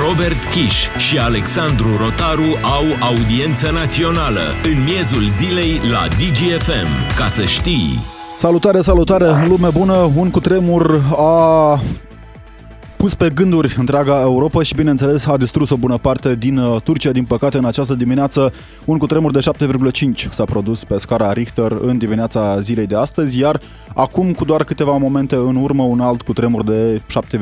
Robert Kiș și Alexandru Rotaru au audiență națională în miezul zilei la DGFM. Ca să știi... Salutare, salutare, lume bună! Un cutremur a pus pe gânduri întreaga Europa și, bineînțeles, a distrus o bună parte din uh, Turcia. Din păcate, în această dimineață, un cutremur de 7,5 s-a produs pe scara Richter în dimineața zilei de astăzi, iar acum, cu doar câteva momente în urmă, un alt cutremur de 7,5,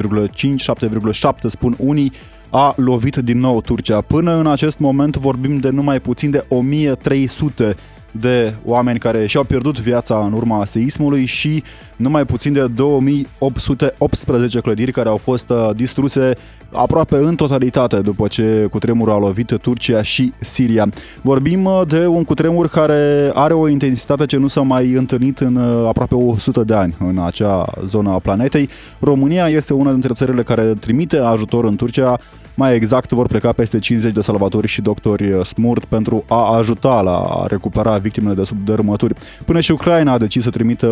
7,7 spun unii, a lovit din nou Turcia. Până în acest moment vorbim de numai puțin de 1300 de oameni care și-au pierdut viața în urma seismului și numai puțin de 2818 clădiri care au fost uh, distruse aproape în totalitate după ce cutremurul a lovit Turcia și Siria. Vorbim uh, de un cutremur care are o intensitate ce nu s-a mai întâlnit în uh, aproape 100 de ani în acea zonă a planetei. România este una dintre țările care trimite ajutor în Turcia mai exact, vor pleca peste 50 de salvatori și doctori smurt pentru a ajuta la recupera victimele de subdărâmături. Până și Ucraina a decis să trimită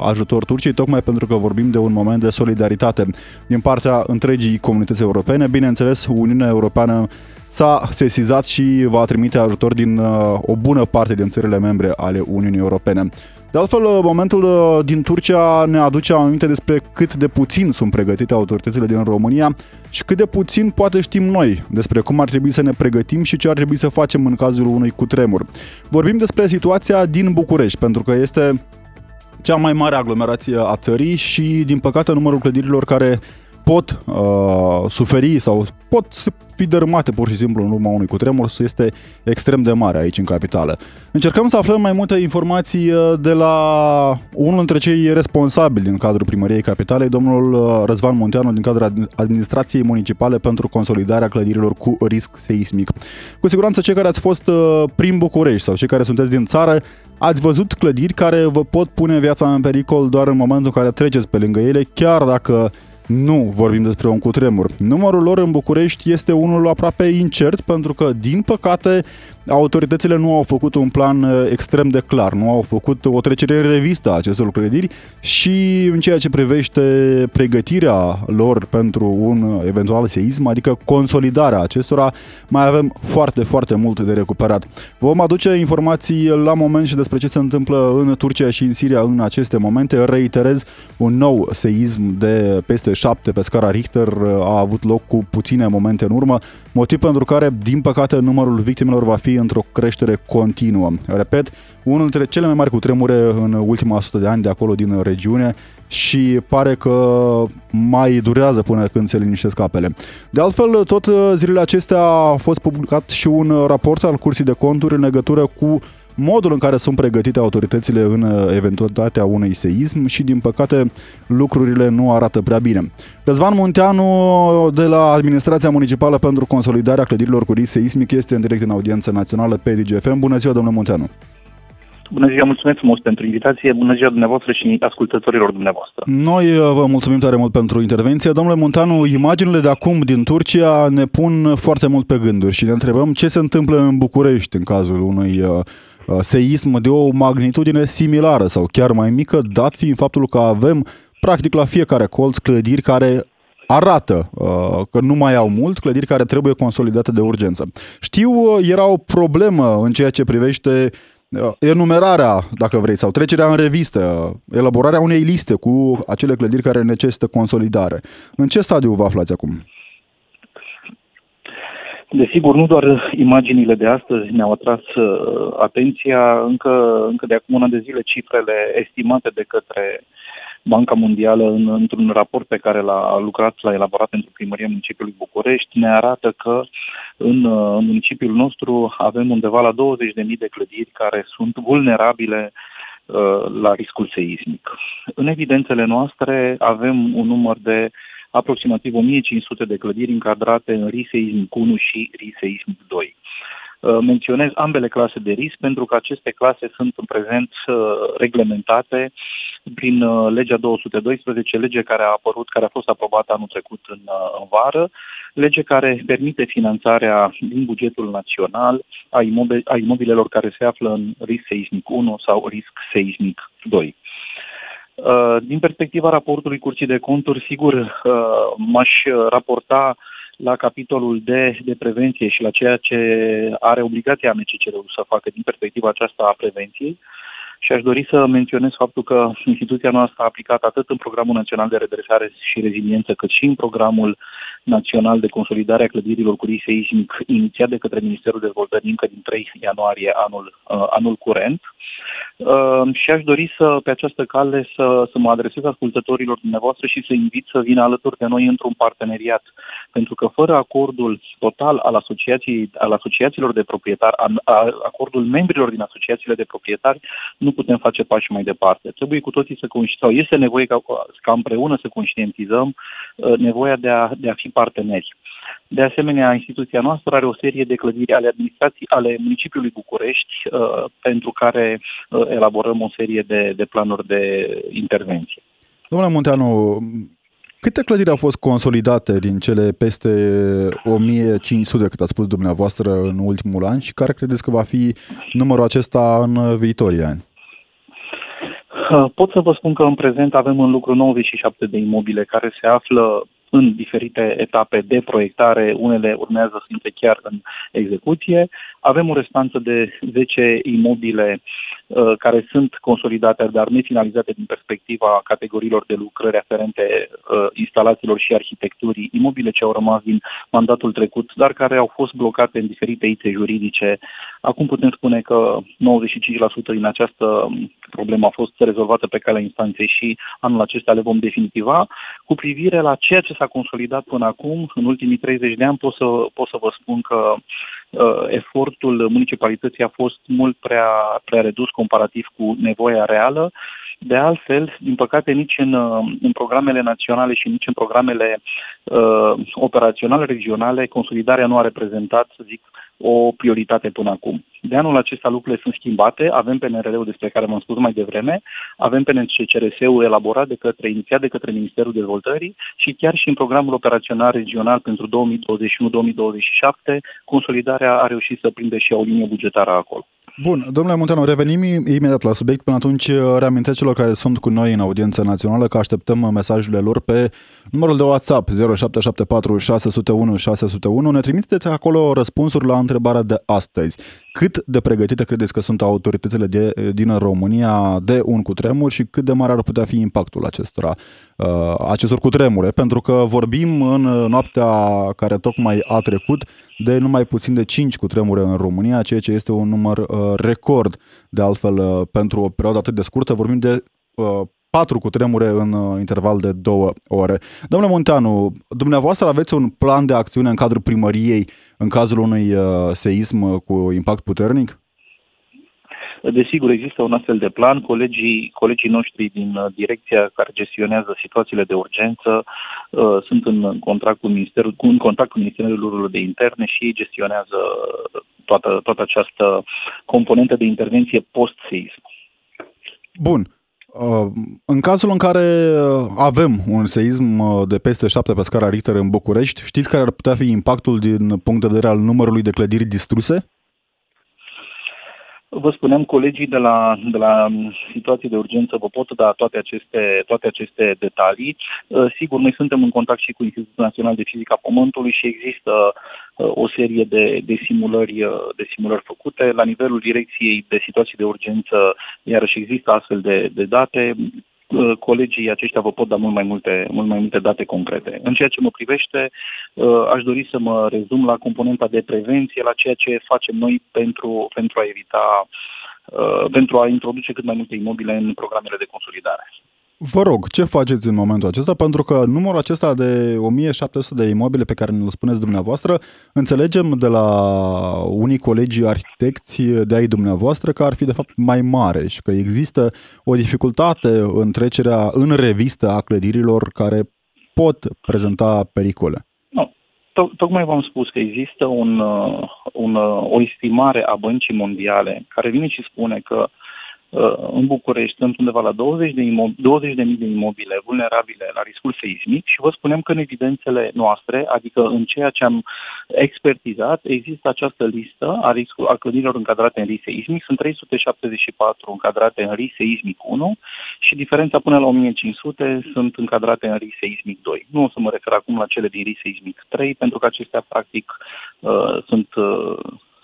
ajutor Turciei, tocmai pentru că vorbim de un moment de solidaritate din partea întregii comunități europene. Bineînțeles, Uniunea Europeană s-a sesizat și va trimite ajutor din uh, o bună parte din țările membre ale Uniunii Europene. De altfel, uh, momentul uh, din Turcia ne aduce aminte despre cât de puțin sunt pregătite autoritățile din România și cât de puțin poate știm noi despre cum ar trebui să ne pregătim și ce ar trebui să facem în cazul unui cutremur. Vorbim despre situația din București, pentru că este cea mai mare aglomerație a țării și, din păcate, numărul clădirilor care pot uh, suferi sau pot fi dărâmate pur și simplu în urma unui cutremur este extrem de mare aici în capitală. Încercăm să aflăm mai multe informații uh, de la unul dintre cei responsabili din cadrul primăriei capitalei, domnul uh, Răzvan Munteanu din cadrul administrației municipale pentru consolidarea clădirilor cu risc seismic. Cu siguranță cei care ați fost uh, prin București sau cei care sunteți din țară ați văzut clădiri care vă pot pune viața în pericol doar în momentul în care treceți pe lângă ele, chiar dacă nu vorbim despre un cutremur. Numărul lor în București este unul aproape incert pentru că, din păcate, autoritățile nu au făcut un plan uh, extrem de clar, nu au făcut o trecere în revistă a acestor clădiri și în ceea ce privește pregătirea lor pentru un eventual seism, adică consolidarea acestora, mai avem foarte, foarte mult de recuperat. Vom aduce informații la moment și despre ce se întâmplă în Turcia și în Siria în aceste momente. Reiterez, un nou seism de peste 7 pe scara Richter uh, a avut loc cu puține momente în urmă, motiv pentru care, din păcate, numărul victimelor va fi într-o creștere continuă. Repet, unul dintre cele mai mari cutremure în ultima sută de ani de acolo din regiune și pare că mai durează până când se liniștesc apele. De altfel, tot zilele acestea a fost publicat și un raport al Cursii de Conturi în legătură cu modul în care sunt pregătite autoritățile în uh, eventualitatea unui seism și, din păcate, lucrurile nu arată prea bine. Răzvan Munteanu de la Administrația Municipală pentru Consolidarea Clădirilor cu risc seismic este în direct în audiență națională pe DGFM. Bună ziua, domnule Munteanu! Bună ziua, mulțumesc frumos pentru invitație, bună ziua dumneavoastră și ascultătorilor dumneavoastră. Noi uh, vă mulțumim tare mult pentru intervenție. Domnule Montanu, imaginile de acum din Turcia ne pun foarte mult pe gânduri și ne întrebăm ce se întâmplă în București în cazul unui uh, Uh, seism de o magnitudine similară sau chiar mai mică, dat fiind faptul că avem practic la fiecare colț clădiri care arată uh, că nu mai au mult, clădiri care trebuie consolidate de urgență. Știu, uh, era o problemă în ceea ce privește uh, enumerarea, dacă vrei, sau trecerea în revistă, elaborarea unei liste cu acele clădiri care necesită consolidare. În ce stadiu vă aflați acum? Desigur, nu doar imaginile de astăzi ne-au atras uh, atenția, încă, încă de acum una de zile cifrele estimate de către Banca Mondială în, într-un raport pe care l-a lucrat, l-a elaborat pentru primăria municipiului București, ne arată că în, uh, în municipiul nostru avem undeva la 20.000 de clădiri care sunt vulnerabile uh, la riscul seismic. În evidențele noastre avem un număr de uh, aproximativ 1500 de clădiri încadrate în riseismic 1 și riseismic 2. Uh, menționez ambele clase de risc pentru că aceste clase sunt în prezent uh, reglementate prin uh, legea 212, lege care a apărut, care a fost aprobată anul trecut în, în vară, lege care permite finanțarea din bugetul național a, imobil, a imobilelor care se află în risc seismic 1 sau risc seismic 2. Uh, din perspectiva raportului Curții de Conturi, sigur, uh, m-aș raporta la capitolul de, de prevenție și la ceea ce are obligația MCCR-ul să facă din perspectiva aceasta a prevenției. Și aș dori să menționez faptul că instituția noastră a aplicat atât în Programul Național de Redresare și Reziliență, cât și în Programul Național de Consolidare a Clădirilor cu risc seismic, inițiat de către Ministerul Dezvoltării încă din 3 ianuarie anul, uh, anul curent. Uh, și aș dori să, pe această cale, să, să mă adresez ascultătorilor dumneavoastră și să invit să vină alături de noi într-un parteneriat. Pentru că fără acordul total al, asociației, al asociațiilor de proprietari, acordul membrilor din asociațiile de proprietari, nu putem face pași mai departe. Trebuie cu toții să conștientizăm, este nevoie ca, ca împreună să conștientizăm uh, nevoia de a, de a fi parteneri. De asemenea, instituția noastră are o serie de clădiri ale administrației, ale municipiului București, uh, pentru care uh, elaborăm o serie de, de planuri de intervenție. Domnule Munteanu, câte clădiri au fost consolidate din cele peste 1500, cât ați spus dumneavoastră, în ultimul an și care credeți că va fi numărul acesta în viitorii ani? Uh, pot să vă spun că în prezent avem în lucru 97 de imobile care se află în diferite etape de proiectare, unele urmează să intre chiar în execuție. Avem o restanță de 10 imobile uh, care sunt consolidate, dar nefinalizate din perspectiva categoriilor de lucrări aferente uh, instalațiilor și arhitecturii, imobile ce au rămas din mandatul trecut, dar care au fost blocate în diferite ite juridice. Acum putem spune că 95% din această problemă a fost rezolvată pe calea instanței și anul acesta le vom definitiva. Cu privire la ceea ce s-a consolidat până acum, în ultimii 30 de ani, pot să, pot să vă spun că uh, efortul municipalității a fost mult prea, prea redus comparativ cu nevoia reală. De altfel, din păcate, nici în, uh, în programele naționale și nici în programele uh, operaționale regionale, consolidarea nu a reprezentat, să zic, o prioritate până acum. De anul acesta lucrurile sunt schimbate, avem PNRR-ul despre care v-am spus mai devreme, avem PNCRS-ul elaborat de către, inițiat de către Ministerul Dezvoltării și chiar și în programul operațional regional pentru 2021-2027, consolidarea a reușit să prinde și o linie bugetară acolo. Bun, domnule Munteanu, revenim imediat la subiect. Până atunci reamintesc celor care sunt cu noi în audiență națională că așteptăm mesajele lor pe numărul de WhatsApp 0774 601 601. Ne trimiteți acolo răspunsuri la întrebarea de astăzi. Cât de pregătite credeți că sunt autoritățile de, din România de un cutremur și cât de mare ar putea fi impactul acestora, uh, acestor cutremure? Pentru că vorbim în noaptea care tocmai a trecut de numai puțin de 5 cutremure în România, ceea ce este un număr uh, record, de altfel, uh, pentru o perioadă atât de scurtă. Vorbim de uh, patru cutremure în uh, interval de două ore. Domnule Munteanu, dumneavoastră aveți un plan de acțiune în cadrul primăriei în cazul unui uh, seism cu impact puternic? Desigur, există un astfel de plan. Colegii, colegii noștri din uh, direcția care gestionează situațiile de urgență uh, sunt în contact cu Ministerul, în contact cu Ministerul Lucrurilor de Interne și ei gestionează toată, toată această componentă de intervenție post-seism. Bun. Uh, în cazul în care avem un seism de peste 7 pe scara Richter în București, știți care ar putea fi impactul din punct de vedere al numărului de clădiri distruse? Vă spuneam, colegii de la, de la situații de urgență vă pot da toate aceste, toate aceste detalii. Uh, sigur, noi suntem în contact și cu Institutul Național de Fizică a Pământului și există uh, o serie de, de, simulări, uh, de simulări făcute. La nivelul direcției de situații de urgență, iarăși există astfel de, de date. Uh, colegii aceștia vă pot da mult mai multe, mult mai multe date concrete. În ceea ce mă privește, uh, aș dori să mă rezum la componenta de prevenție, la ceea ce facem noi pentru, pentru a evita, uh, pentru a introduce cât mai multe imobile în programele de consolidare. Vă rog, ce faceți în momentul acesta? Pentru că numărul acesta de 1700 de imobile pe care ne-l spuneți dumneavoastră, înțelegem de la unii colegi arhitecți de ai dumneavoastră că ar fi de fapt mai mare și că există o dificultate în trecerea în revistă a clădirilor care pot prezenta pericole. No, tocmai v-am spus că există un, un, o estimare a băncii mondiale care vine și spune că uh, Uh, în București sunt undeva la 20 de, imob- 20 de mii de imobile vulnerabile la riscul seismic și vă spunem că în evidențele noastre, adică în ceea ce am expertizat, există această listă a, riscul, a clădirilor încadrate în risc seismic. Sunt 374 încadrate în risc seismic 1 și diferența până la 1500 sunt încadrate în risc seismic 2. Nu o să mă refer acum la cele din risc seismic 3, pentru că acestea practic uh, sunt, uh,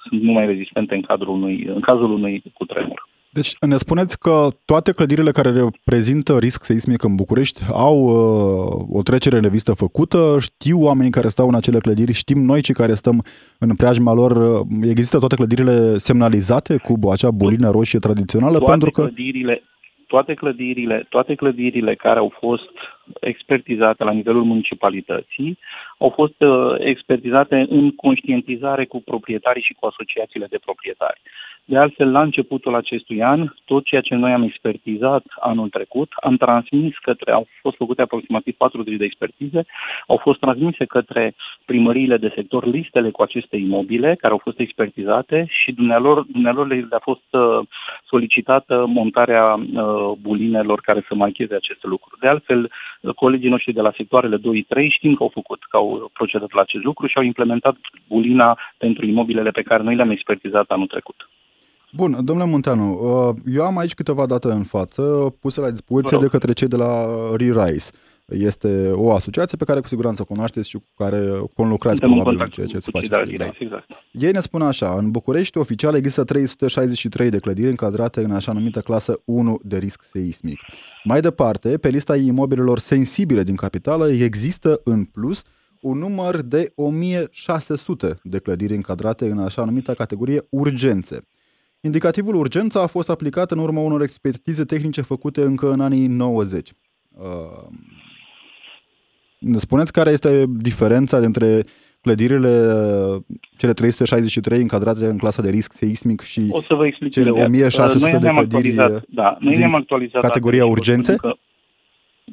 sunt numai rezistente în, cadrul unui, în cazul unui cutremur. Deci ne spuneți că toate clădirile care reprezintă risc seismic în București au uh, o trecere în revistă făcută, știu oamenii care stau în acele clădiri, știm noi cei care stăm în preajma lor, uh, există toate clădirile semnalizate cu acea bulină roșie tradițională? Toate pentru că... clădirile, toate clădirile, toate clădirile care au fost expertizate la nivelul municipalității au fost uh, expertizate în conștientizare cu proprietarii și cu asociațiile de proprietari. De altfel, la începutul acestui an, tot ceea ce noi am expertizat anul trecut, am transmis către, au fost făcute aproximativ 40 de expertize, au fost transmise către primăriile de sector listele cu aceste imobile care au fost expertizate și dumnealor, dumnealor le a fost uh, solicitată montarea uh, bulinelor care să marcheze aceste lucruri. De altfel, colegii noștri de la sectoarele 2-3 știm că au făcut, că au procedat la acest lucru și au implementat bulina pentru imobilele pe care noi le-am expertizat anul trecut. Bun, domnule Munteanu, uh, eu am aici câteva date în față puse la dispoziție de către cei de la ReRise. Este o asociație pe care cu siguranță o cunoașteți și cu care conlucrați probabil în ceea ce se face. Da. Exact. Ei ne spun așa, în București oficial există 363 de clădiri încadrate în așa numită clasă 1 de risc seismic. Mai departe, pe lista imobilelor sensibile din capitală există în plus un număr de 1600 de clădiri încadrate în așa numită categorie urgențe. Indicativul urgență a fost aplicat în urma unor expertize tehnice făcute încă în anii 90. Uh, ne spuneți care este diferența dintre clădirile, cele 363 încadrate în clasa de risc seismic și o să vă explic cele 1600 de clădiri da, noi din actualizat categoria urgențe? Că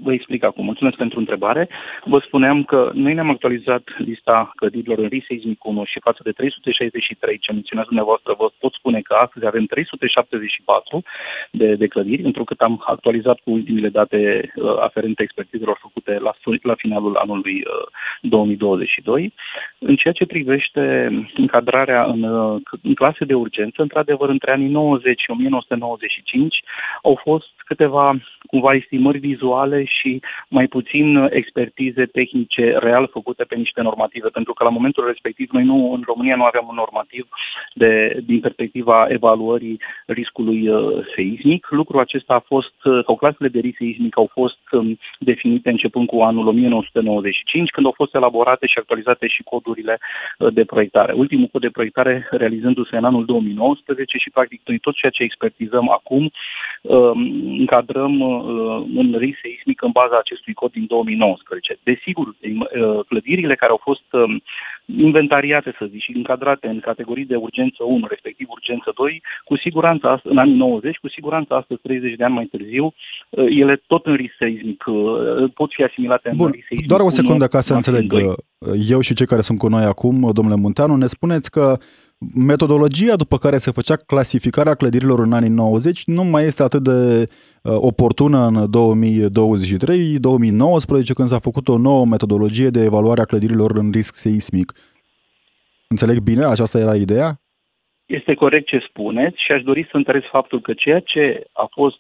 Vă explic acum. Mulțumesc pentru întrebare. Vă spuneam că noi ne-am actualizat lista clădirilor în risc seismic 1 și față de 363 ce menționați dumneavoastră, vă pot spune că astăzi avem 374 de, de clădiri, întrucât am actualizat cu ultimile date uh, aferente expertizelor făcute la, la finalul anului uh, 2022. În ceea ce privește încadrarea în, uh, în clase de urgență, într-adevăr, între anii 90 și 1995 au fost câteva cumva estimări vizuale și mai puțin expertize tehnice real făcute pe niște normative, pentru că la momentul respectiv noi nu, în România nu aveam un normativ de, din perspectiva evaluării riscului uh, seismic. Lucrul acesta a fost, uh, sau clasele de risc seismic au fost um, definite începând cu anul 1995, când au fost elaborate și actualizate și codurile uh, de proiectare. Ultimul cod de proiectare realizându-se în anul 2019 și practic noi tot ceea ce expertizăm acum um, încadrăm în risc seismic în baza acestui cod din 2019. Desigur, uh, clădirile care au fost um, inventariate, să zic, și încadrate în categorii de urgență 1, respectiv urgență 2, cu siguranță în anii 90, cu siguranță astăzi, 30 de ani mai târziu, uh, ele tot în risc seismic uh, pot fi asimilate Bun, în risc seismic. Doar o secundă ca să înțeleg. 2. Eu și cei care sunt cu noi acum, domnule Munteanu, ne spuneți că metodologia după care se făcea clasificarea clădirilor în anii 90 nu mai este atât de uh, oportună în 2023-2019 când s-a făcut o nouă metodologie de evaluare a clădirilor în risc seismic. Înțeleg bine? Aceasta era ideea? Este corect ce spuneți și aș dori să întăresc faptul că ceea ce a fost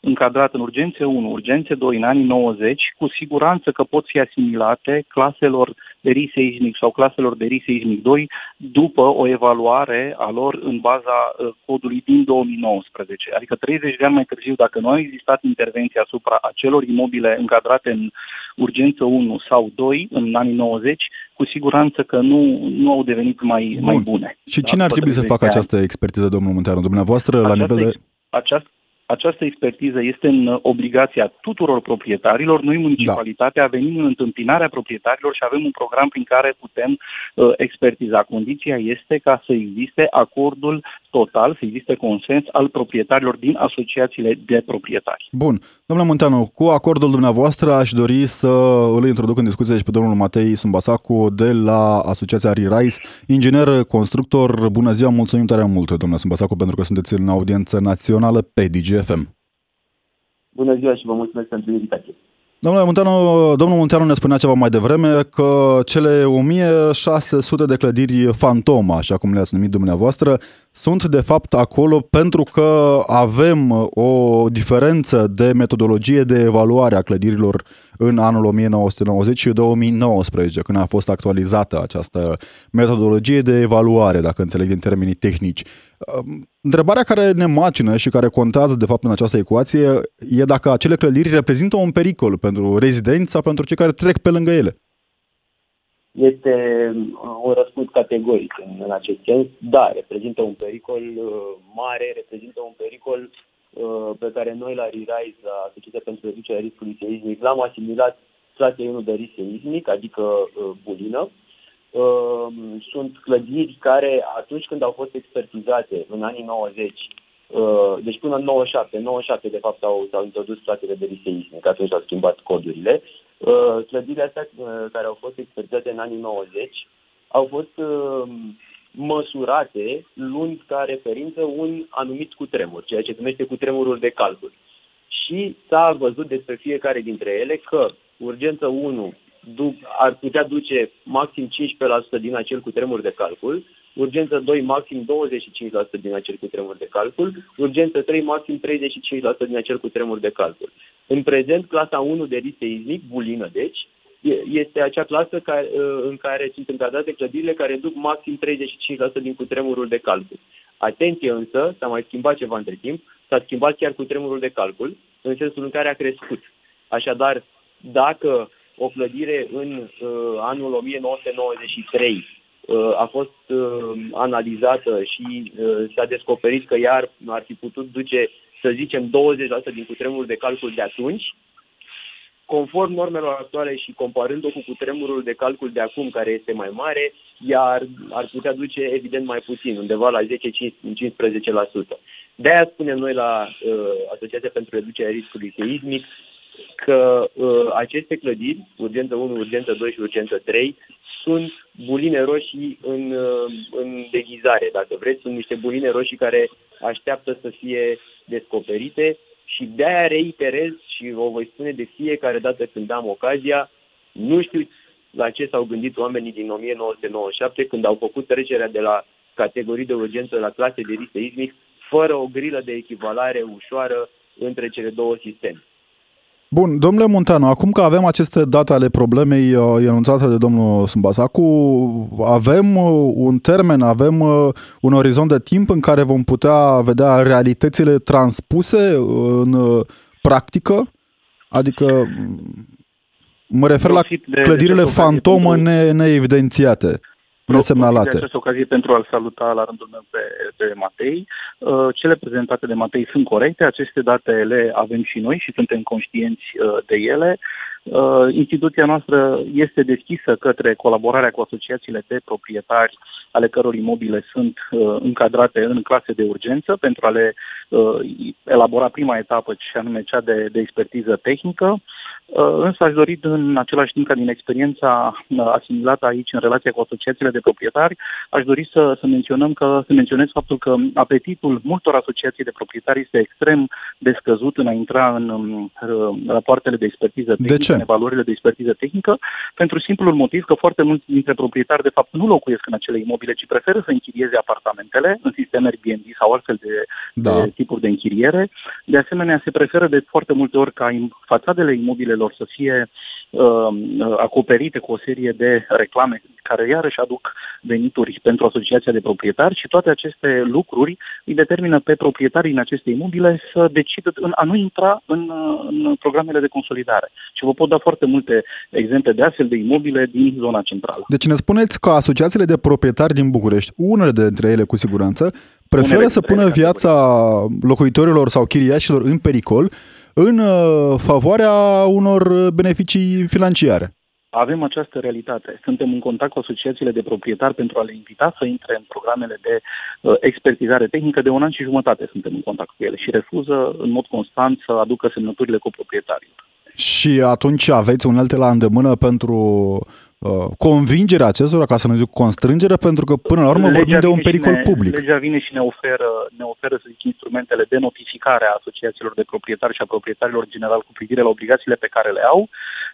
încadrat în urgențe 1, urgențe 2 în anii 90, cu siguranță că pot fi asimilate claselor de risc seismic sau claselor de risc seismic 2 după o evaluare a lor în baza uh, codului din 2019. Adică 30 de ani mai târziu, dacă nu a existat intervenție asupra acelor imobile încadrate în urgență 1 sau 2 în anii 90, cu siguranță că nu, nu au devenit mai, Bun. mai bune. Și cine ar trebui să facă această expertiză, domnul Munteanu? Dumneavoastră, această, la nivel de... Această, această expertiză este în obligația tuturor proprietarilor. Noi, municipalitatea, da. venim în întâmpinarea proprietarilor și avem un program prin care putem uh, expertiza. Condiția este ca să existe acordul total, să existe consens al proprietarilor din asociațiile de proprietari. Bun. Domnule Munteanu, cu acordul dumneavoastră aș dori să îl introduc în discuție și pe domnul Matei Sumbasacu de la Asociația ReRise, inginer constructor. Bună ziua, mulțumim tare mult, domnule Sumbasacu, pentru că sunteți în audiență națională pe DGFM. Bună ziua și vă mulțumesc pentru invitație. Domnule Munteanu, domnul Munteanu ne spunea ceva mai devreme că cele 1600 de clădiri fantoma, așa cum le-ați numit dumneavoastră, sunt de fapt acolo pentru că avem o diferență de metodologie de evaluare a clădirilor în anul 1990 și 2019, când a fost actualizată această metodologie de evaluare, dacă înțeleg din termenii tehnici. Întrebarea care ne macină și care contează de fapt în această ecuație e dacă acele clădiri reprezintă un pericol pentru rezidenți sau pentru cei care trec pe lângă ele. Este un răspuns categoric în, în acest sens. Da, reprezintă un pericol uh, mare, reprezintă un pericol uh, pe care noi la RIRISE, la Asociația pentru Reducerea Riscului Seismic, l-am asimilat clasei 1 de risc seismic, adică uh, bulină. Ehm, sunt clădiri care atunci când au fost expertizate în anii 90, uh, deci până în 97, 97 de fapt au, s-au introdus platele de riseismic, atunci s-au schimbat codurile. Uh, clădirile astea uh, care au fost expertizate în anii 90 au fost ehm, măsurate luând ca referință un anumit cutremur, ceea ce se numește cutremurul de calcul. Și s-a văzut despre fiecare dintre ele că urgență 1 ar putea duce maxim 15% din acel cutremur de calcul, urgență 2 maxim 25% din acel cutremur de calcul, urgență 3 maxim 35% din acel cutremur de calcul. În prezent, clasa 1 de risc seismic, bulină deci, este acea clasă care, în care sunt încadrate clădirile care duc maxim 35% din cutremurul de calcul. Atenție însă, s-a mai schimbat ceva între timp, s-a schimbat chiar cutremurul de calcul, în sensul în care a crescut. Așadar, dacă o clădire în uh, anul 1993 uh, a fost uh, analizată și uh, s-a descoperit că ea ar, ar fi putut duce, să zicem, 20% din cutremurul de calcul de atunci, conform normelor actuale și comparând-o cu cutremurul de calcul de acum, care este mai mare, ea ar, ar putea duce evident mai puțin, undeva la 10-15%. De-aia spunem noi la uh, Asociația pentru Reducerea Riscului Seismic că uh, aceste clădiri, urgență 1, urgență 2 și urgență 3, sunt buline roșii în, uh, în deghizare, dacă vreți. Sunt niște buline roșii care așteaptă să fie descoperite și de-aia reiterez și o voi spune de fiecare dată când am ocazia, nu știu la ce s-au gândit oamenii din 1997 când au făcut trecerea de la categorii de urgență la clase de risc seismic, fără o grilă de echivalare ușoară între cele două sisteme. Bun, domnule Munteanu, acum că avem aceste date ale problemei uh, enunțate de domnul Sumbasacu, avem uh, un termen, avem uh, un orizont de timp în care vom putea vedea realitățile transpuse în uh, practică? Adică mă refer la clădirile fantomă ne, neevidențiate nesemnalate. De această ocazie pentru a-l saluta la rândul meu pe, pe Matei. Uh, cele prezentate de Matei sunt corecte, aceste date le avem și noi și suntem conștienți uh, de ele. Uh, instituția noastră este deschisă către colaborarea cu asociațiile de proprietari ale căror imobile sunt încadrate în clase de urgență pentru a le elabora prima etapă, și anume cea de, de expertiză tehnică. Uh, însă aș dori în același timp ca din experiența uh, asimilată aici în relația cu asociațiile de proprietari, aș dori să, să menționăm că, să menționez faptul că apetitul multor asociații de proprietari este extrem de scăzut în a intra în um, rapoartele de expertiză tehnică, de ce? în evaluările de expertiză tehnică, pentru simplul motiv că foarte mulți dintre proprietari de fapt nu locuiesc în acele imobile, ci preferă să închirieze apartamentele în sistem Airbnb sau altfel de, da. de tipuri de închiriere. De asemenea, se preferă de foarte multe ori ca fațadele imobilelor lor să fie uh, acoperite cu o serie de reclame care iarăși aduc venituri pentru asociația de proprietari și toate aceste lucruri îi determină pe proprietarii în aceste imobile să decidă în a nu intra în, în programele de consolidare. Și vă pot da foarte multe exemple de astfel de imobile din zona centrală. Deci ne spuneți că asociațiile de proprietari din București, unele dintre ele cu siguranță, preferă unele să pună viața locuitorilor sau chiriașilor în pericol în uh, favoarea unor beneficii financiare. Avem această realitate. Suntem în contact cu asociațiile de proprietari pentru a le invita să intre în programele de uh, expertizare tehnică de un an și jumătate. Suntem în contact cu ele și refuză în mod constant să aducă semnăturile cu proprietarii. Și atunci aveți unelte la îndemână pentru uh, convingerea acestora, ca să nu zic constrângere, pentru că până la urmă legea vorbim de un pericol ne, public. Legea vine și ne oferă, ne oferă, să zic, instrumentele de notificare a asociațiilor de proprietari și a proprietarilor general cu privire la obligațiile pe care le au,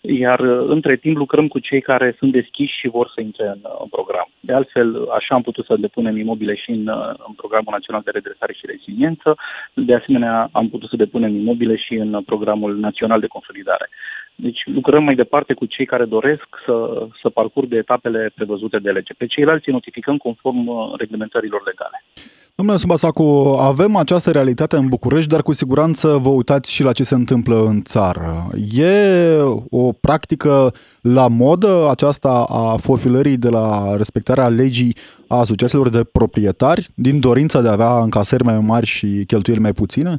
iar uh, între timp lucrăm cu cei care sunt deschiși și vor să intre în, uh, în program. De altfel, așa am putut să depunem imobile și în, uh, în Programul Național de Redresare și Reziliență, de asemenea am putut să depunem imobile și în Programul Național de Consolidare. Deci lucrăm mai departe cu cei care doresc să, să parcurgă etapele prevăzute de lege. Pe ceilalți îi notificăm conform reglementărilor legale. Domnule Subasacu, avem această realitate în București, dar cu siguranță vă uitați și la ce se întâmplă în țară. E o practică la modă aceasta a fofilării de la respectarea legii a asociațiilor de proprietari, din dorința de a avea încasări mai mari și cheltuieli mai puține?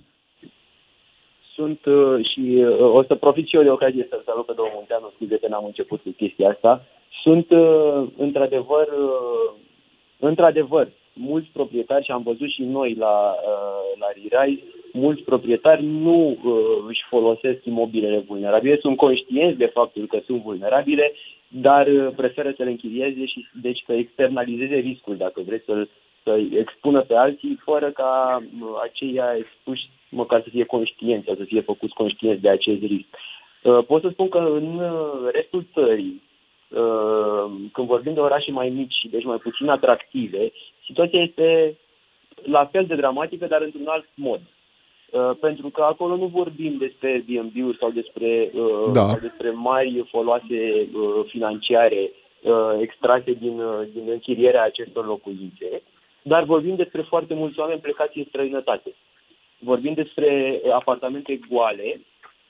Sunt uh, și uh, o să profit și eu de ocazie să salut pe domnul Munteanu, scuze că n-am început cu chestia asta. Sunt uh, într-adevăr, într-adevăr, mulți proprietari, și am văzut și noi la, uh, la Rirai, mulți proprietari nu uh, își folosesc imobilele vulnerabile, sunt conștienți de faptul că sunt vulnerabile, dar uh, preferă să le închirieze și deci să externalizeze riscul, dacă vreți să-l să expună pe alții, fără ca aceia expuși măcar să fie conștienți sau să fie făcuți conștienți de acest risc. Pot să spun că în restul țării, când vorbim de orașe mai mici, deci mai puțin atractive, situația este la fel de dramatică, dar într-un alt mod. Uh, pentru că acolo nu vorbim despre Airbnb-uri sau despre, uh, da. sau despre mari foloase uh, financiare uh, extrase din, uh, din închirierea acestor locuințe, dar vorbim despre foarte mulți oameni plecați în străinătate. Vorbim despre apartamente goale,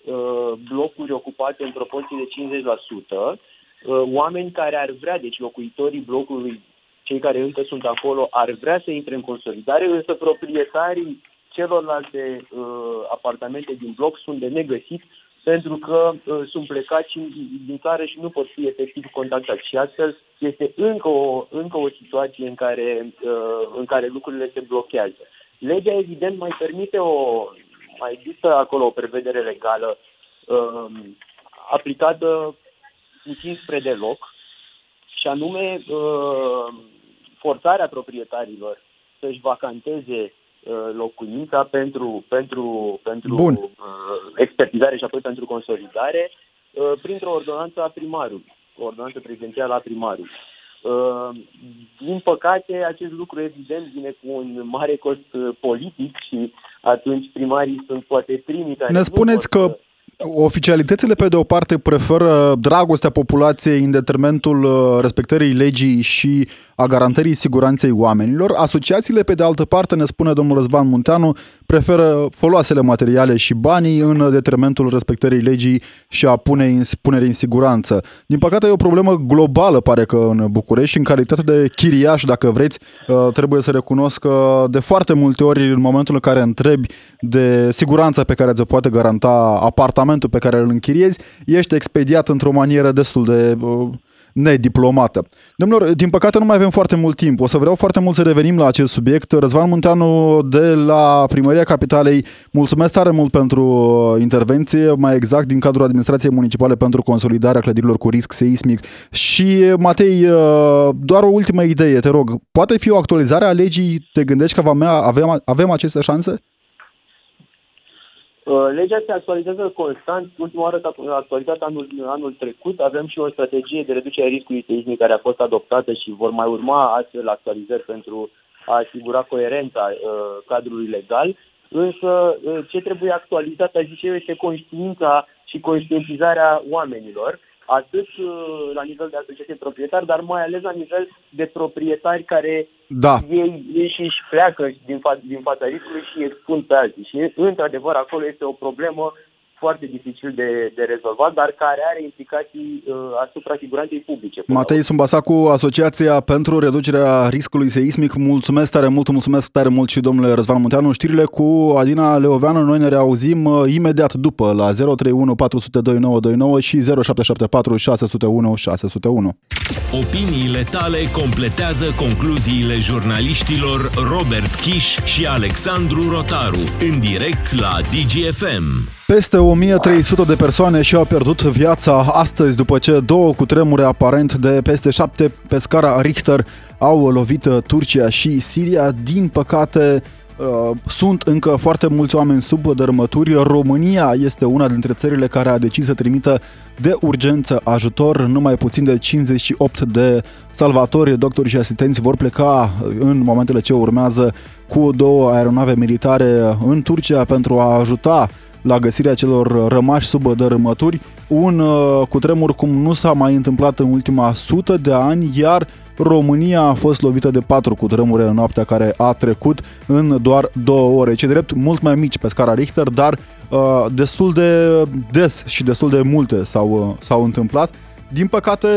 uh, blocuri ocupate în proporție de 50%, uh, oameni care ar vrea, deci locuitorii blocului cei care încă sunt acolo ar vrea să intre în consolidare, însă proprietarii celorlalte uh, apartamente din bloc sunt de negăsit pentru că uh, sunt plecați din țară și nu pot fi efectiv contactați. Și astfel este încă o, încă o situație în care, uh, în care lucrurile se blochează. Legea, evident, mai permite o. mai există acolo o prevedere legală uh, aplicată puțin spre deloc, și anume uh, forțarea proprietarilor să-și vacanteze uh, locuința pentru, pentru, pentru Bun. Uh, expertizare și apoi pentru consolidare uh, printr-o ordonanță a primarului, o ordonanță prezidențială a primarului. Din păcate, acest lucru evident vine cu un mare cost politic și atunci primarii sunt poate primii care... Ne spuneți că Oficialitățile, pe de o parte, preferă dragostea populației în detrimentul uh, respectării legii și a garantării siguranței oamenilor. Asociațiile, pe de altă parte, ne spune domnul Răzvan Munteanu, preferă foloasele materiale și banii în detrimentul respectării legii și a punerii în siguranță. Din păcate, e o problemă globală, pare că în București și în calitate de chiriaș, dacă vreți, uh, trebuie să recunosc că de foarte multe ori, în momentul în care întrebi de siguranța pe care ți poate garanta apartamentul, apartamentul pe care îl închiriezi, ești expediat într-o manieră destul de uh, nediplomată. Domnilor, din păcate nu mai avem foarte mult timp. O să vreau foarte mult să revenim la acest subiect. Răzvan Munteanu de la Primăria Capitalei, mulțumesc tare mult pentru uh, intervenție, mai exact din cadrul Administrației Municipale pentru consolidarea clădirilor cu risc seismic. Și, Matei, uh, doar o ultimă idee, te rog. Poate fi o actualizare a legii? Te gândești că avem, avem aceste șanse? Uh, legea se actualizează constant. Ultima oară s-a actualizat anul, anul trecut. Avem și o strategie de reducere a riscului seismic care a fost adoptată și vor mai urma astfel actualizări pentru a asigura coerența uh, cadrului legal. Însă uh, ce trebuie actualizat, aș zice eu, este conștiința și conștientizarea oamenilor atât uh, la nivel de asociație proprietari, dar mai ales la nivel de proprietari care da. ei, ei și își pleacă din, fa- din fața riscului și expun pe alții. Și, într-adevăr, acolo este o problemă foarte dificil de, de rezolvat, dar care are implicații uh, asupra siguranței publice. Matei Sumbasacu, Asociația pentru Reducerea Riscului Seismic, mulțumesc tare mult, mulțumesc tare mult și domnule Răzvan Munteanu. Știrile cu Adina Leoveanu, noi ne reauzim uh, imediat după la 031 400 2929 și 0774 601 601. Opiniile tale completează concluziile jurnaliștilor Robert Kiș și Alexandru Rotaru în direct la DGFM. Peste 1300 de persoane și-au pierdut viața astăzi după ce două cutremure aparent de peste 7 pe scara Richter au lovit Turcia și Siria. Din păcate, uh, sunt încă foarte mulți oameni sub dărâmături. România este una dintre țările care a decis să trimită de urgență ajutor. Numai puțin de 58 de salvatori, doctori și asistenți vor pleca în momentele ce urmează cu două aeronave militare în Turcia pentru a ajuta la găsirea celor rămași sub dărâmături, un uh, cutremur cum nu s-a mai întâmplat în ultima sută de ani, iar România a fost lovită de patru cutremure în noaptea care a trecut în doar două ore. Ce drept, mult mai mici pe scara Richter, dar uh, destul de des și destul de multe s-au, uh, s-au întâmplat. Din păcate,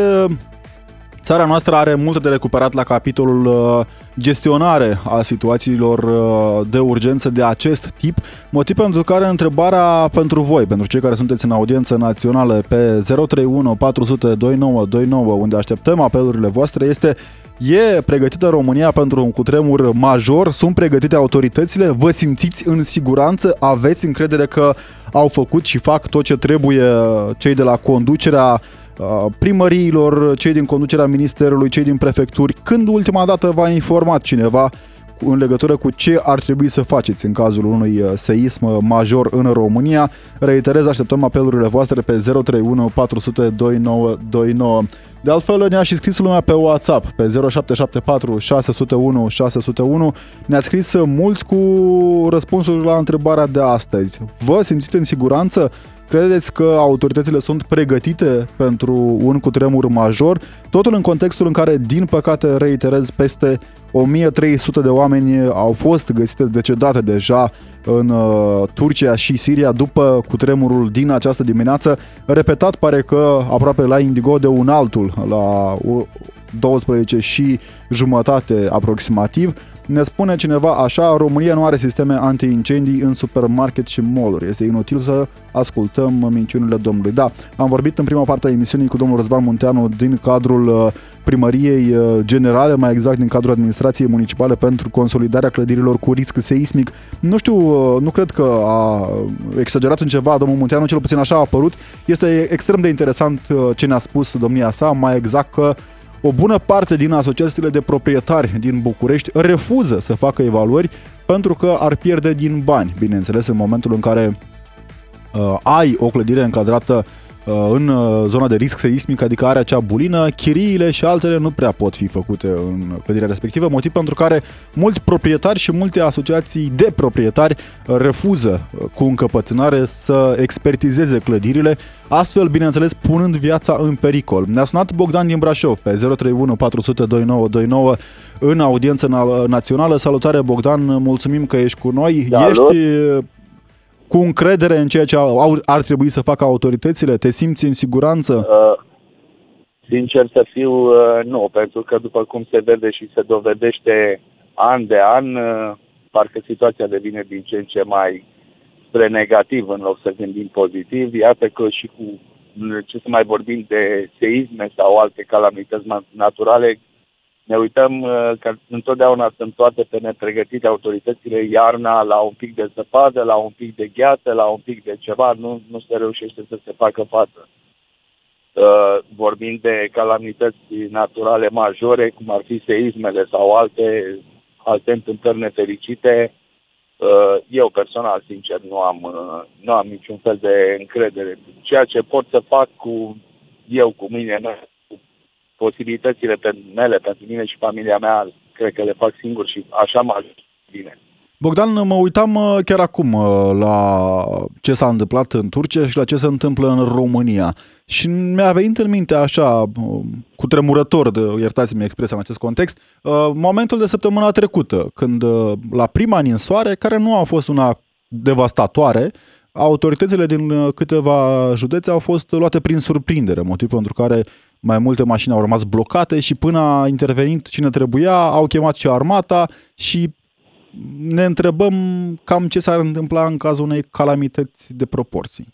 Țara noastră are multe de recuperat la capitolul uh, gestionare a situațiilor uh, de urgență de acest tip, motiv pentru care întrebarea pentru voi, pentru cei care sunteți în audiență națională pe 031 400 2929, unde așteptăm apelurile voastre, este E pregătită România pentru un cutremur major? Sunt pregătite autoritățile? Vă simțiți în siguranță? Aveți încredere că au făcut și fac tot ce trebuie cei de la conducerea primăriilor, cei din conducerea ministerului, cei din prefecturi, când ultima dată v-a informat cineva în legătură cu ce ar trebui să faceți în cazul unui uh, seism major în România. Reiterez, așteptăm apelurile voastre pe 031 400 2929. De altfel, ne-a și scris lumea pe WhatsApp, pe 0774 601 601. Ne-ați scris mulți cu răspunsuri la întrebarea de astăzi. Vă simțiți în siguranță? Credeți că autoritățile sunt pregătite pentru un cutremur major? Totul în contextul în care, din păcate, reiterez, peste 1300 de oameni au fost găsite decedate deja în uh, Turcia și Siria după cutremurul din această dimineață. Repetat, pare că aproape la Indigo de un altul, la 12 și jumătate aproximativ. Ne spune cineva așa, România nu are sisteme anti-incendii în supermarket și mall Este inutil să ascultăm minciunile domnului. Da, am vorbit în prima parte a emisiunii cu domnul Răzvan Munteanu din cadrul uh, primăriei uh, generale, mai exact din cadrul administrației municipale pentru consolidarea clădirilor cu risc seismic. Nu știu, uh, nu cred că a exagerat în ceva domnul Munteanu, cel puțin așa a apărut. Este extrem de interesant ce ne-a spus domnia sa, mai exact că o bună parte din asociațiile de proprietari din București refuză să facă evaluări pentru că ar pierde din bani, bineînțeles, în momentul în care uh, ai o clădire încadrată Uh, în uh, zona de risc seismic, adică area cea bulină, chiriile și altele nu prea pot fi făcute în clădirea respectivă, motiv pentru care mulți proprietari și multe asociații de proprietari refuză uh, cu încăpățânare să expertizeze clădirile, astfel, bineînțeles, punând viața în pericol. Ne-a sunat Bogdan din Brașov pe 031 400 2929 în audiență națională. Salutare Bogdan, mulțumim că ești cu noi. Salut. Ești cu încredere în ceea ce au, ar trebui să facă autoritățile? Te simți în siguranță? Uh, sincer să fiu, uh, nu, pentru că după cum se vede și se dovedește an de an, uh, parcă situația devine din ce în ce mai spre negativ în loc să gândim pozitiv. Iată că și cu ce să mai vorbim de seisme sau alte calamități naturale, ne uităm uh, că întotdeauna sunt toate pe nepregătite autoritățile iarna la un pic de zăpadă, la un pic de gheață, la un pic de ceva, nu, nu se reușește să se facă față. Uh, vorbind de calamități naturale majore, cum ar fi seismele sau alte, alte întâmplări nefericite, uh, eu personal, sincer, nu am, uh, nu am niciun fel de încredere. Ceea ce pot să fac cu eu, cu mine, posibilitățile pe mele, pentru mine și familia mea, cred că le fac singur și așa mă ajut bine. Bogdan, mă uitam uh, chiar acum uh, la ce s-a întâmplat în Turcia și la ce se întâmplă în România. Și mi-a venit în minte așa, uh, cu tremurător, de, iertați-mi expresia în acest context, momentul de săptămâna trecută, când la prima ninsoare, care nu a fost una devastatoare, autoritățile din câteva județe au fost luate prin surprindere, motiv pentru care mai multe mașini au rămas blocate și până a intervenit cine trebuia, au chemat și armata și ne întrebăm cam ce s-ar întâmpla în cazul unei calamități de proporții.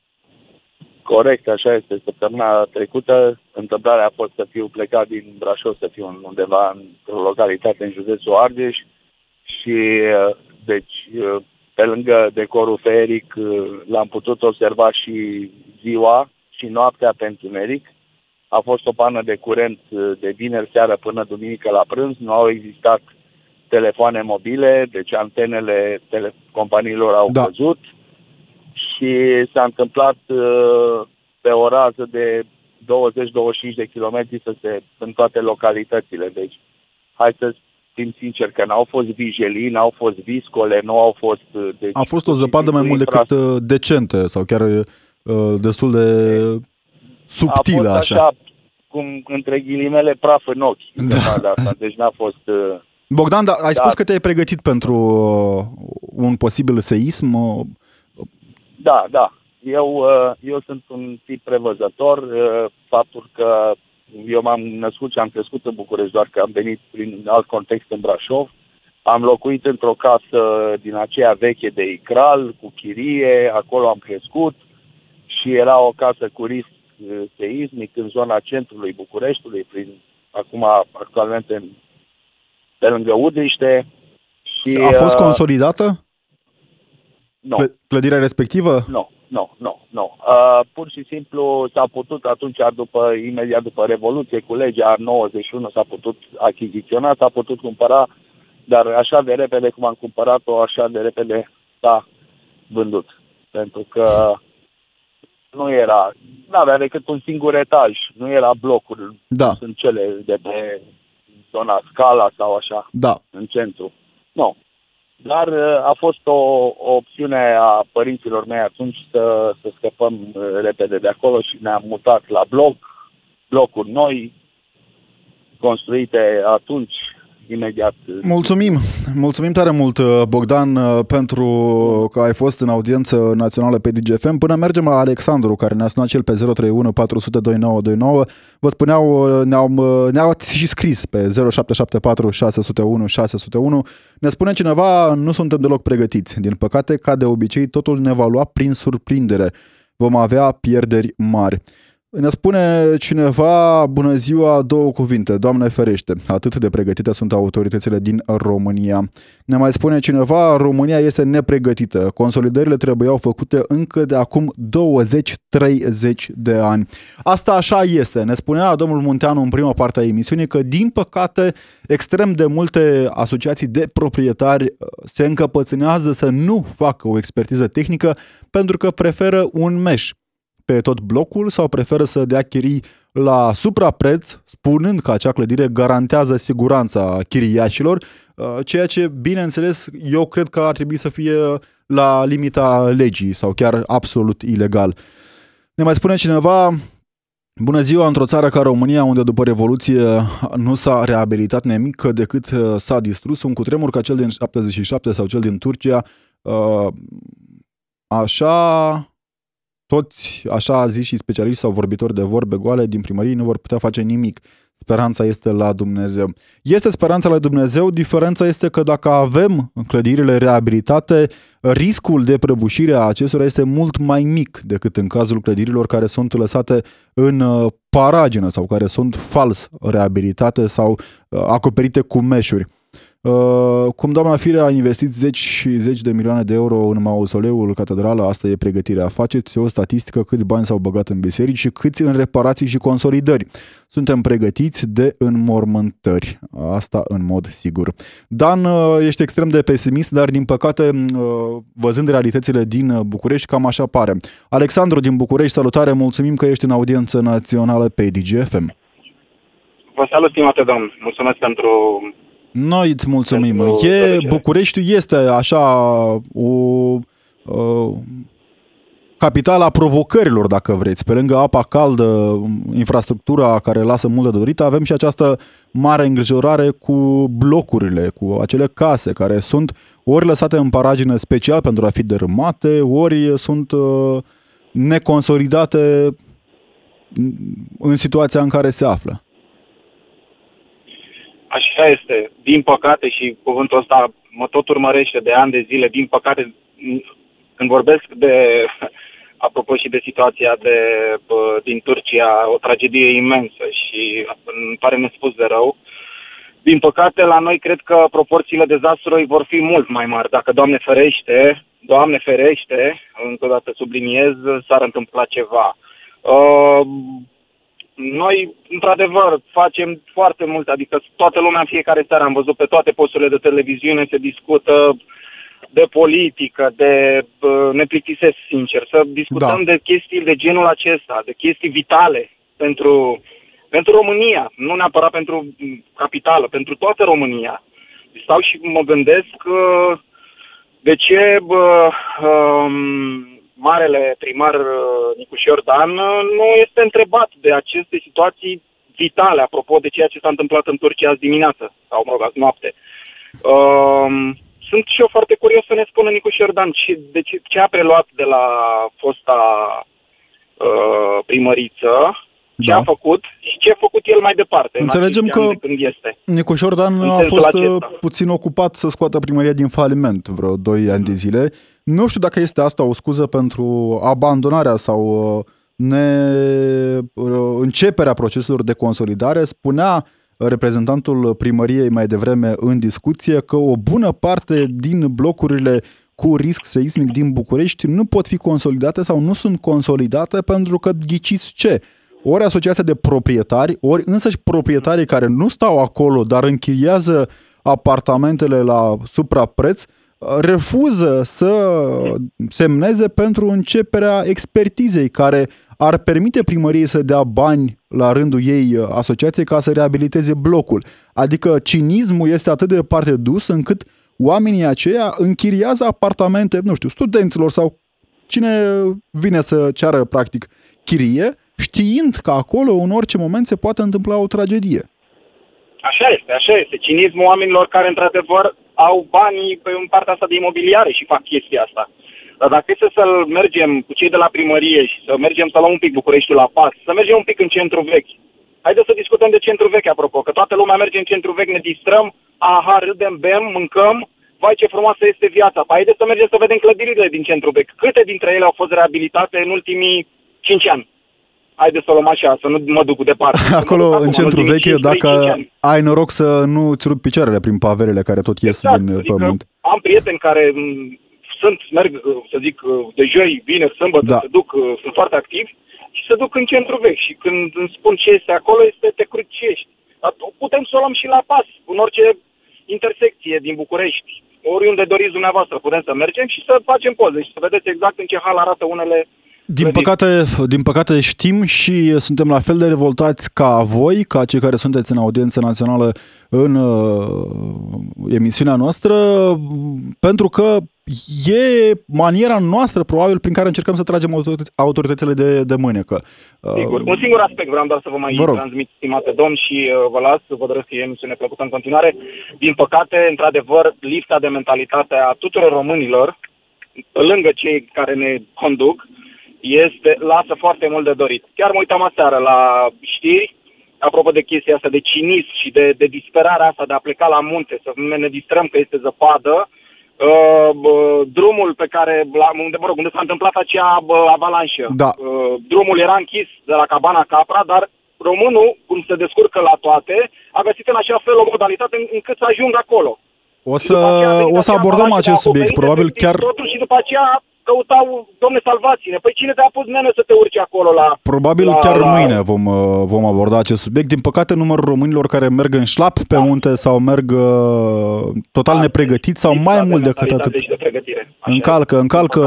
Corect, așa este. Săptămâna trecută întâmplarea a fost să fiu plecat din Brașov, să fiu undeva într-o localitate în județul Argeș și deci pe lângă decorul feric, l-am putut observa și ziua și noaptea pe întuneric. A fost o pană de curent de vineri seară până duminică la prânz, nu au existat telefoane mobile, deci antenele tele- companiilor au da. căzut și s-a întâmplat uh, pe o rază de 20-25 de kilometri să se, în toate localitățile. Deci, hai să fim sinceri că n-au fost vijelii, n-au fost viscole, nu au fost... Uh, deci, A fost o zăpadă mai mult decât uh, decente sau chiar uh, destul de subtilă, A fost așa. așa cum, între ghilimele, praf în ochi. Da. Asta. Deci n-a fost... Uh, Bogdan, da, ai da. spus că te-ai pregătit pentru uh, un posibil seism? Uh, da, da. Eu, uh, eu sunt un tip prevăzător. Uh, faptul că eu m-am născut și am crescut în București, doar că am venit prin alt context în Brașov. Am locuit într-o casă din aceea veche de Icral, cu chirie, acolo am crescut și era o casă cu risc uh, seismic în zona centrului Bucureștiului, prin, acum actualmente pe lângă Udriște. Și, A fost consolidată? Nu. Clădirea respectivă? Nu, nu, nu, nu. Uh, pur și simplu s-a putut atunci, după, imediat după Revoluție, cu legea 91 s-a putut achiziționa, s-a putut cumpăra, dar așa de repede cum am cumpărat-o, așa de repede s-a vândut. Pentru că nu era, nu avea decât un singur etaj, nu era blocuri, da. sunt cele de pe zona Scala sau așa, da. în centru. Nu, dar uh, a fost o, o opțiune a părinților mei atunci să, să scăpăm uh, repede de acolo și ne-am mutat la bloc, blocuri noi, construite atunci imediat. Mulțumim! Mulțumim tare mult, uh, Bogdan, uh, pentru că ai fost în audiență națională pe DGFM. Până mergem la Alexandru, care ne-a sunat cel pe 031 400 2929. Vă spuneau, uh, ne-au, ne-au și scris pe 0774 601 601. Ne spune cineva, nu suntem deloc pregătiți. Din păcate, ca de obicei, totul ne va lua prin surprindere. Vom avea pierderi mari. Ne spune cineva, bună ziua, două cuvinte, Doamne ferește, atât de pregătite sunt autoritățile din România. Ne mai spune cineva, România este nepregătită, consolidările trebuiau făcute încă de acum 20-30 de ani. Asta așa este, ne spunea domnul Munteanu în prima parte a emisiunii că, din păcate, extrem de multe asociații de proprietari uh, se încăpățânează să nu facă o expertiză tehnică pentru că preferă un meș pe tot blocul sau preferă să dea chirii la suprapreț, spunând că acea clădire garantează siguranța chiriașilor, uh, ceea ce, bineînțeles, eu cred că ar trebui să fie la limita legii sau chiar absolut ilegal. Ne mai spune cineva, Bună ziua, într-o țară ca România, unde după Revoluție nu s-a reabilitat nimic decât uh, s-a distrus un cutremur ca cel din 77 sau cel din Turcia, uh, așa toți, așa a zis și specialiști sau vorbitori de vorbe goale din primărie, nu vor putea face nimic. Speranța este la Dumnezeu. Este speranța la Dumnezeu, diferența este că dacă avem clădirile reabilitate, riscul de prăbușire a acestora este mult mai mic decât în cazul clădirilor care sunt lăsate în uh, paragină sau care sunt fals reabilitate sau uh, acoperite cu meșuri. Uh, cum doamna Fire a investit zeci și zeci de milioane de euro în mausoleul catedrală, asta e pregătirea. Faceți o statistică câți bani s-au băgat în biserici și câți în reparații și consolidări. Suntem pregătiți de înmormântări. Asta în mod sigur. Dan, uh, ești extrem de pesimist, dar din păcate, uh, văzând realitățile din București, cam așa pare. Alexandru din București, salutare, mulțumim că ești în audiență națională pe DGFM. Vă salut, stimate domn. Mulțumesc pentru noi îți mulțumim. E, Bucureștiul este așa o uh, capitala provocărilor, dacă vreți. Pe lângă apa caldă, infrastructura care lasă mult de dorit, avem și această mare îngrijorare cu blocurile, cu acele case care sunt ori lăsate în paragină special pentru a fi dărâmate, ori sunt uh, neconsolidate în situația în care se află. Așa este. Din păcate, și cuvântul ăsta mă tot urmărește de ani de zile, din păcate, când vorbesc de, apropo și de situația de, din Turcia, o tragedie imensă și îmi pare nespus de rău, din păcate, la noi cred că proporțiile dezastrului vor fi mult mai mari. Dacă, Doamne ferește, Doamne ferește, încă o dată subliniez, s-ar întâmpla ceva. Uh, noi, într-adevăr, facem foarte mult, adică toată lumea în fiecare seară am văzut pe toate posturile de televiziune se discută de politică, de uh, ne plictisesc sincer, să discutăm Da. de chestii de genul acesta, de chestii vitale pentru, pentru România, nu neapărat pentru m, capitală, pentru toată România. Stau și mă gândesc uh, de ce bă, um, marele primar uh, Nicu Șordan uh, nu este întrebat de aceste situații vitale, apropo de ceea ce s-a întâmplat în Turcia azi dimineață, sau mă rog, azi noapte. Um, sunt și eu foarte curios să ne spună Nicu Șordan ce, de ce, ce a preluat de la fosta uh, primăriță, ce Da. a făcut și ce a făcut el mai departe. în Înțelegem acești ani că- de când este. Nicu Șordan În a sensul fost acesta. uh, puțin ocupat să scoată primăria din faliment vreo 2 ani de zile. Nu știu dacă este asta o scuză pentru abandonarea sau uh, ne, uh, începerea proceselor de consolidare. Spunea reprezentantul primăriei mai devreme în discuție că o bună parte din blocurile cu risc seismic din București nu pot fi consolidate sau nu sunt consolidate pentru că ghiciți ce? Ori asociația de proprietari, ori însăși proprietarii care nu stau acolo, dar închiriază apartamentele la suprapreț, refuză să semneze pentru începerea expertizei care ar permite primăriei să dea bani la rândul ei asociației ca să reabiliteze blocul. Adică cinismul este atât de departe dus încât oamenii aceia închiriază apartamente, nu știu, studenților sau cine vine să ceară practic chirie, știind că acolo în orice moment se poate întâmpla o tragedie. Așa este, așa este. Cinismul oamenilor care, într-adevăr, au banii pe în partea asta de imobiliare și fac chestia asta. Dar dacă este să mergem cu cei de la primărie și să mergem să luăm un pic Bucureștiul la pas, să mergem un pic în centru vechi. Haideți să discutăm de centru vechi, apropo, că toată lumea merge în centru vechi, ne distrăm, aha, râdem, bem, mâncăm, vai ce frumoasă este viața. Păi haideți să mergem să vedem clădirile din centru vechi. Câte dintre ele au fost reabilitate în ultimii 5 ani? Haideți să o luăm așa, să nu mă duc departe. Să mă duc Acolo, acum, în centru ultimii vechi, 5, dacă 5 ani. ai noroc să nu ți rup picioarele prin paverele care tot ies Exact, din uh, adică pământ. Am prieteni care m, sunt, merg, uh, să zic, uh, de joi, vineri, sâmbătă, Da. se duc, uh, sunt foarte activi și se duc în centru vechi. Și când îmi spun ce este acolo, este te crucești. Dar putem să o luăm și la pas, în orice intersecție din București. Oriunde doriți dumneavoastră, putem să mergem și să facem poze și să vedeți exact în ce hal arată unele Din clădiri. păcate, din păcate știm și suntem la fel de revoltați ca voi, ca cei care sunteți în audiență națională în uh, emisiunea noastră, pentru că e maniera noastră, probabil, prin care încercăm să tragem autorități- autoritățile de, de mânecă. Uh, Sigur. Un singur aspect vreau doar să vă mai Vă rog. transmit, stimate domn, și uh, vă las, vă doresc că e emisiune plăcută în continuare. Din păcate, într-adevăr, lipsa de mentalitate a tuturor românilor, lângă cei care ne conduc, este, lasă foarte mult de dorit. Chiar mă uitam aseară la știri, apropo de chestia asta de cinism și de, de disperarea asta de a pleca la munte, să ne, ne distrăm că este zăpadă, Uh, bă, drumul pe care, la, unde, mă rog, unde s-a întâmplat acea bă, avalanșă. Da. Uh, drumul era închis de la Cabana Capra, dar românul, cum se descurcă la toate, a găsit în așa fel o modalitate în- încât să ajungă acolo. O Și după aceea a să, venit o să acea abordăm avalanșă, acest a acoperit subiect, probabil efectiv chiar Totul și după aceea căutau, domne, salvați-ne. Păi cine te-a pus, nene, să te urci acolo la... Probabil la, chiar la... mâine vom, uh, vom aborda acest subiect. Din păcate, numărul românilor care merg în șlap pe munte sau merg uh, total nepregătiți sau mai lipsa de mult decât mentalitate atât și de pregătire. Așa încalcă, este. încalcă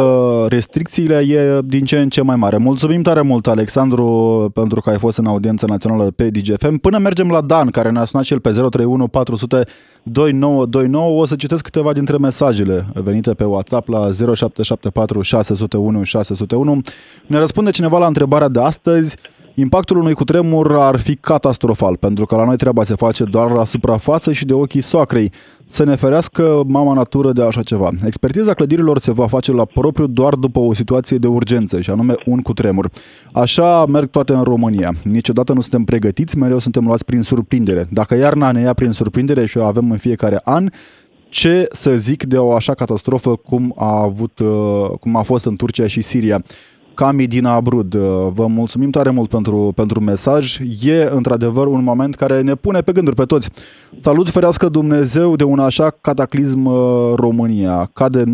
restricțiile, e din ce în ce mai mare. Mulțumim tare mult, Alexandru, pentru că ai fost în audiență națională pe DGFM. Până mergem la Dan, care ne-a sunat și el pe 031 400 2929, o să citesc câteva dintre mesajele venite pe WhatsApp la 0774 601 601. Ne răspunde cineva la întrebarea de astăzi. Impactul unui cutremur ar fi catastrofal, pentru că la noi treaba se face doar la suprafață și de ochii soacrei. Să ne ferească mama natură de așa ceva. Expertiza clădirilor se va face la propriu doar după o situație de urgență, și anume un cutremur. Așa merg toate în România. Niciodată nu suntem pregătiți, mereu suntem luați prin surprindere. Dacă iarna ne ia prin surprindere și o avem în fiecare an, ce să zic de o așa catastrofă cum a, avut, uh, cum a fost în Turcia și Siria. Cami din Abrud. Vă mulțumim tare mult pentru, pentru mesaj. E într-adevăr un moment care ne pune pe gânduri pe toți. Salut, ferească Dumnezeu de un așa cataclism uh, România. Cade 90%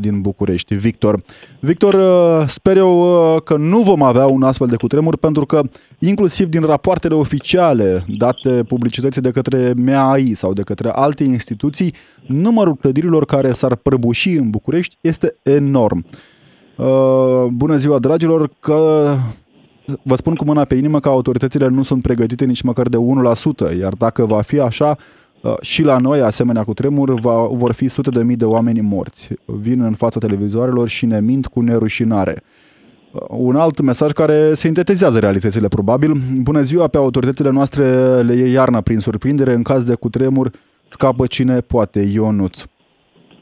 din București. Victor. Victor, uh, sper eu uh, că nu vom avea un astfel de cutremur pentru că inclusiv din rapoartele oficiale date publicității de către MAI sau de către alte instituții, numărul clădirilor care s-ar prăbuși în București este enorm. Uh, bună ziua, dragilor, că vă spun cu mâna pe inimă că autoritățile nu sunt pregătite nici măcar de 1%, iar dacă va fi așa, uh, și la noi, asemenea cu tremur, va, vor fi sute de mii de oameni morți. Vin în fața televizoarelor și ne mint cu nerușinare. Uh, un alt mesaj care sintetizează realitățile probabil. Bună ziua, pe autoritățile noastre le e iarna prin surprindere, în caz de cutremur scapă cine poate, Ionuț.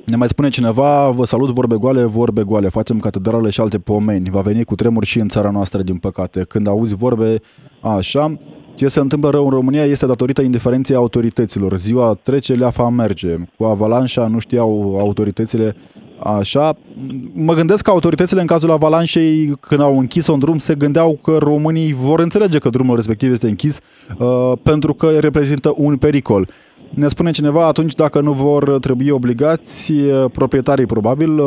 Ne mai spune cineva, vă salut, vorbe goale, vorbe goale, facem catedrale și alte pomeni. Va veni cu tremur și în țara noastră, din păcate. Când auzi vorbe așa, ce se întâmplă rău în România este datorită indiferenței autorităților. Ziua trece, leafa merge. Cu avalanșa nu știau autoritățile așa. Mă gândesc că autoritățile în cazul avalanșei, când au închis un drum, se gândeau că românii vor înțelege că drumul respectiv este închis uh, pentru că reprezintă un pericol. Ne spune cineva, atunci dacă nu vor trebui obligați, proprietarii probabil,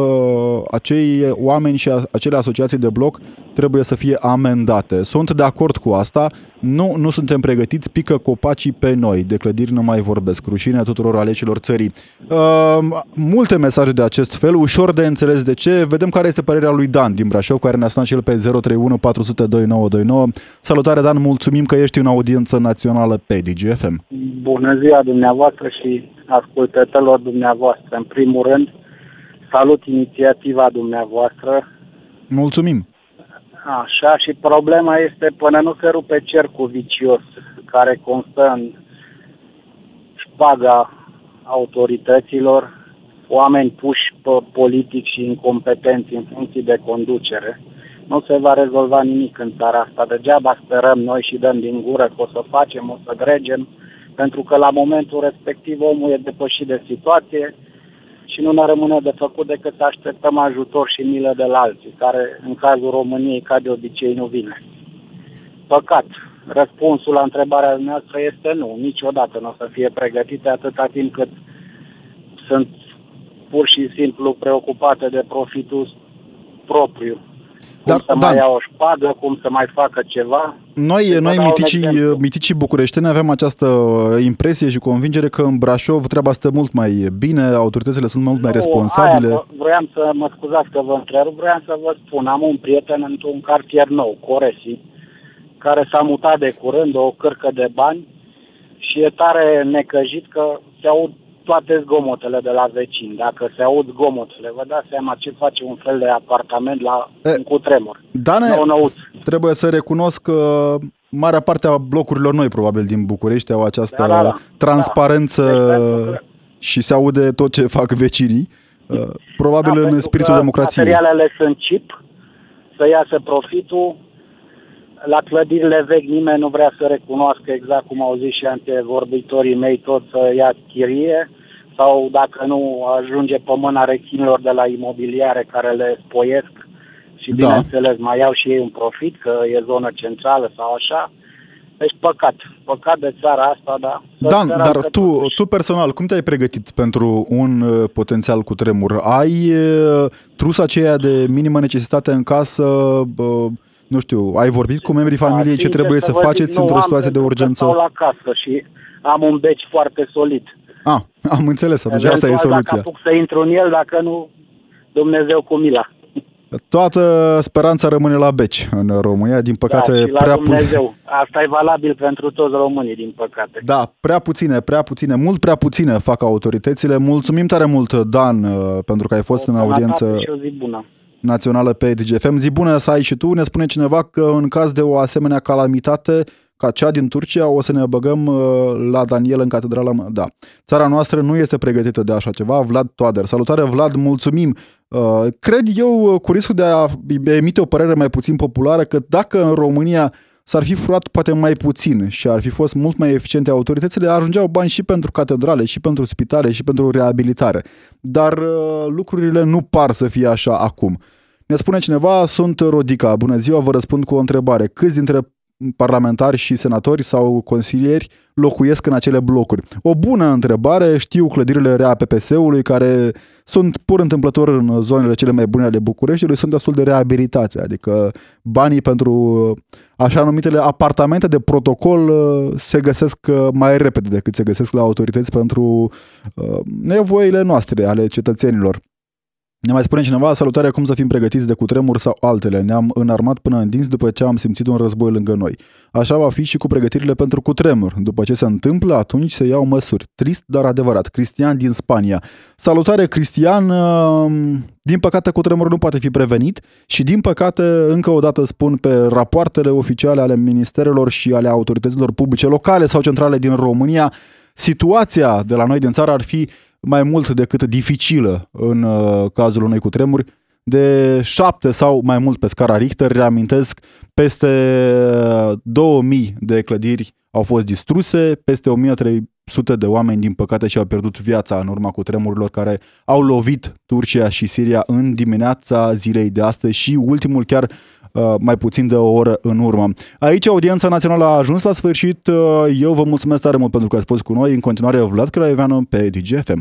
acei oameni și acele asociații de bloc trebuie să fie amendate. Sunt de acord cu asta, nu, nu suntem pregătiți, pică copacii pe noi, de clădiri nu mai vorbesc, rușine tuturor alecilor țării. Uh, multe mesaje de acest fel, ușor de înțeles de ce, vedem care este părerea lui Dan din Brașov, care ne-a sunat și el pe 031 400 2929. Salutare Dan, mulțumim că ești în audiență națională pe DGFM. Bună ziua dumneavoastră! Dumneavoastră și ascultătorilor dumneavoastră. În primul rând, salut inițiativa dumneavoastră. Mulțumim! Așa, și problema este până nu se rupe cercul vicios care constă în șpaga autorităților, oameni puși pe politic și incompetenți în funcție de conducere. Nu se va rezolva nimic în țara asta. Degeaba sperăm noi și dăm din gură că o să facem, o să dregem, pentru că la momentul respectiv omul e depășit de situație și nu ne rămâne de făcut decât să așteptăm ajutor și milă de la alții, care în cazul României, ca de obicei, nu vine. Păcat. Răspunsul la întrebarea noastră este nu. Niciodată nu o să fie pregătite atâta timp cât sunt pur și simplu preocupate de profitul propriu cum Dar, să mai da. ia o șpadă, cum să mai facă ceva. Noi, noi miticii, miticii bucureșteni avem această impresie și convingere că în Brașov treaba stă mult mai bine, autoritățile sunt mult mai responsabile. Aia, vreau să mă scuzați că vă întrerup, vreau să vă spun, am un prieten într-un cartier nou, Coresi, care s-a mutat de curând, o cârcă de bani și e tare necăjit că se aud toate zgomotele de la vecini. Dacă se aud zgomotele, vă dați seama ce face un fel de apartament la e, un cutremur. Dane, nou trebuie să recunosc că marea parte a blocurilor noi, probabil, din București au această da, da, da. transparență da. Deci, și se aude tot ce fac vecinii. Uh, probabil da, în spiritul democrației. Materialele sunt chip, să iasă profitul, la clădirile vechi nimeni nu vrea să recunoască exact cum au zis și antevorbitorii mei tot să ia chirie sau dacă nu ajunge pe mâna rechinilor de la imobiliare care le spoiesc și da. bineînțeles mai iau și ei un profit că e zonă centrală sau așa. Deci păcat, păcat de țara asta, da. Dan, dar tu, tu personal, cum te-ai pregătit pentru un uh, potențial cu tremur? Ai uh, trusa aceea de minimă necesitate în casă? Uh, nu știu, ai vorbit cu membrii da, familiei ce trebuie să, să faceți într-o situație de urgență? Stau la casă și am un beci foarte solid. Ah, am înțeles, atunci asta e soluția. Dacă să intru în el, dacă nu, Dumnezeu cu mila. Toată speranța rămâne la beci în România, din păcate da, și la prea Dumnezeu. Asta e valabil pentru toți românii, din păcate. Da, prea puține, prea puține, mult prea puține fac autoritățile. Mulțumim tare mult, Dan, uh, pentru că ai fost o în audiență. Și o zi bună națională pe DGFM. Zi bună să ai și tu. Ne spune cineva că în caz de o asemenea calamitate ca cea din Turcia o să ne băgăm uh, la Daniel în catedrala. Da. Țara noastră nu este pregătită de așa ceva. Vlad Toader. Salutare Vlad, mulțumim. Uh, cred eu cu riscul de a emite o părere mai puțin populară că dacă în România s-ar fi furat poate mai puțin și ar fi fost mult mai eficiente autoritățile, ajungeau bani și pentru catedrale, și pentru spitale, și pentru reabilitare. Dar uh, lucrurile nu par să fie așa acum. Ne spune cineva, sunt Rodica, bună ziua, vă răspund cu o întrebare. Câți dintre parlamentari și senatori sau consilieri locuiesc în acele blocuri? O bună întrebare, știu clădirile rea PPS-ului care sunt pur întâmplător în zonele cele mai bune ale Bucureștiului, sunt destul de reabilitate, adică banii pentru așa numitele apartamente de protocol uh, se găsesc uh, mai repede decât se găsesc la autorități pentru uh, nevoile noastre ale cetățenilor. Ne mai spune cineva, salutare, cum să fim pregătiți de cutremur sau altele. Ne-am înarmat până în dinți după ce am simțit un război lângă noi. Așa va fi și cu pregătirile pentru cutremur. După ce se întâmplă, atunci se iau măsuri. Trist, dar adevărat. Cristian din Spania. Salutare, Cristian. Din păcate, cutremurul nu poate fi prevenit și, din păcate, încă o dată spun pe rapoartele oficiale ale ministerelor și ale autorităților publice locale sau centrale din România, situația de la noi din țară ar fi mai mult decât dificilă în uh, cazul unei cutremuri, de șapte sau mai mult pe scara Richter, reamintesc, peste 2000 de clădiri au fost distruse, peste 1300 de oameni, din păcate, și-au pierdut viața în urma cutremurilor care au lovit Turcia și Siria în dimineața zilei de astăzi și ultimul chiar uh, mai puțin de o oră în urmă. Aici audiența națională a ajuns la sfârșit. Uh, eu vă mulțumesc tare mult pentru că ați fost cu noi. În continuare, Vlad Craioveanu pe DGFM.